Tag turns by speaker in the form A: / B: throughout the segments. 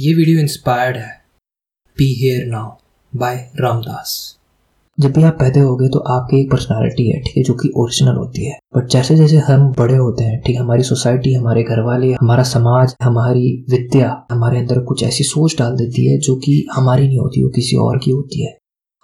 A: ये video inspired है। Be here now by Ram Dass जब भी आप पैदा गए तो आपकी एक पर्सनालिटी है, ठीक है, जो कि ओरिजिनल होती है। बट जैसे जैसे हम बड़े होते हैं, ठीक है, हमारी सोसाइटी हमारे घर वाले हमारा समाज, हमारी विद्या हमारे अंदर कुछ ऐसी सोच डाल देती है जो कि हमारी नहीं होती, वो किसी और की होती है।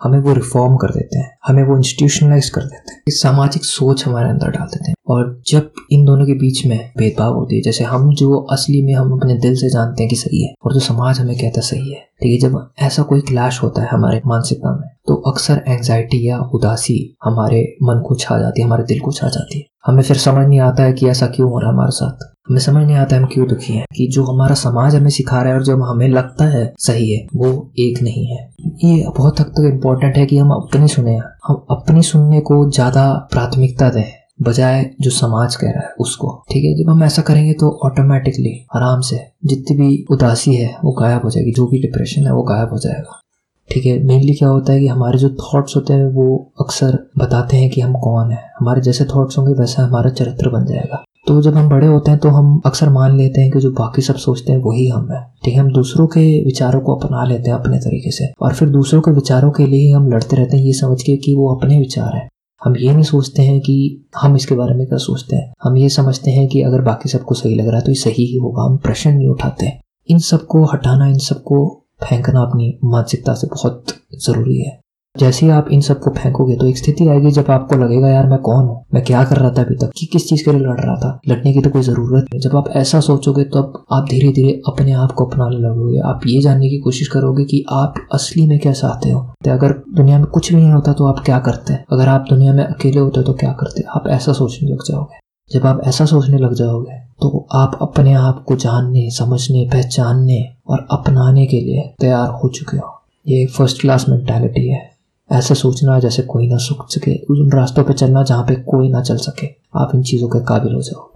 A: हमें वो रिफॉर्म कर देते हैं, हमें वो इंस्टीट्यूशनलाइज कर देते हैं। सामाजिक सोच हमारे अंदर डाल देते हैं। और जब इन दोनों के बीच में भेदभाव होती है, जैसे हम जो असली में हम अपने दिल से जानते हैं कि सही है, और जो समाज हमें कहता है सही है ठीक है जब ऐसा कोई क्लैश होता है हमारे मानसिकता में तो अक्सर एंजाइटी या उदासी हमारे मन को छा जाती है, हमारे दिल को छा जाती है। हमें फिर समझ नहीं आता है कि ऐसा क्यों हो रहा है हमारे साथ। हमें समझ नहीं आता हम क्यों दुखी हैं। कि जो हमारा समाज हमें सिखा रहा है और जो हमें लगता है सही है, वो एक नहीं है। ये बहुत हद तक इम्पोर्टेंट है कि हम अपनी सुने हम अपनी सुनने को ज़्यादा प्राथमिकता दें, बजाय जो समाज कह रहा है उसको। ठीक है, जब हम ऐसा करेंगे तो ऑटोमेटिकली आराम से, जितनी भी उदासी है, वो गायब हो जाएगी। जो भी डिप्रेशन है, वो गायब हो जाएगा। ठीक है मेनली क्या होता है कि हमारे जो थॉट्स होते हैं, वो अक्सर बताते हैं कि हम कौन है। हमारे जैसे थॉट्स होंगे, वैसा हमारा चरित्र बन जाएगा। तो जब हम बड़े होते हैं तो हम अक्सर मान लेते हैं कि जो बाकी सब सोचते हैं वही हम है। ठीक है, हम दूसरों के विचारों को अपना लेते हैं अपने तरीके से। और फिर दूसरों के विचारों के लिए हम लड़ते रहते हैं, ये समझ के कि वो अपने विचार है। हम ये नहीं सोचते हैं कि हम इसके बारे में क्या सोचते हैं। हम ये समझते हैं कि अगर बाकी सबको सही लग रहा है तो ये सही ही होगा, हम प्रश्न नहीं उठाते। इन सबको हटाना, इन सबको फेंकना अपनी मानसिकता से बहुत ज़रूरी है। जैसे ही आप इन सबको फेंकोगे तो एक स्थिति आएगी जब आपको लगेगा, यार, मैं कौन हूँ? मैं क्या कर रहा था अभी तक? कि किस चीज़ के लिए लड़ रहा था? लड़ने की तो कोई ज़रूरत नहीं। जब आप ऐसा सोचोगे तो आप धीरे धीरे अपने आप को अपनाने लगोगे। आप ये जानने की कोशिश करोगे कि आप असली में क्या चाहते हो। तो अगर दुनिया में कुछ भी नहीं होता तो आप क्या करते हैं? अगर आप दुनिया में अकेले होते तो क्या करते आप ऐसा सोचने लग जाओगे। जब आप ऐसा सोचने लग जाओगे तो आप अपने आप को जानने, समझने, पहचानने और अपनाने के लिए तैयार हो चुके हो। ये फ़र्स्ट क्लास मेंटालिटी है। ऐसे सोचना जैसे कोई ना सुख सके उन रास्तों पर चलना जहाँ पे कोई ना चल सके। आप इन चीज़ों के काबिल हो जाओ।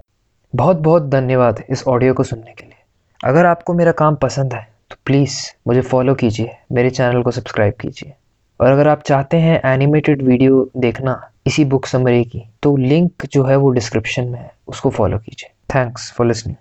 B: बहुत बहुत धन्यवाद इस ऑडियो को सुनने के लिए। अगर आपको मेरा काम पसंद है तो प्लीज़ मुझे फॉलो कीजिए, मेरे चैनल को सब्सक्राइब कीजिए। और अगर आप चाहते हैं एनिमेटेड वीडियो देखना इसी बुक समरी की तो लिंक जो है वो डिस्क्रिप्शन में है, उसको फॉलो कीजिए। Thanks for listening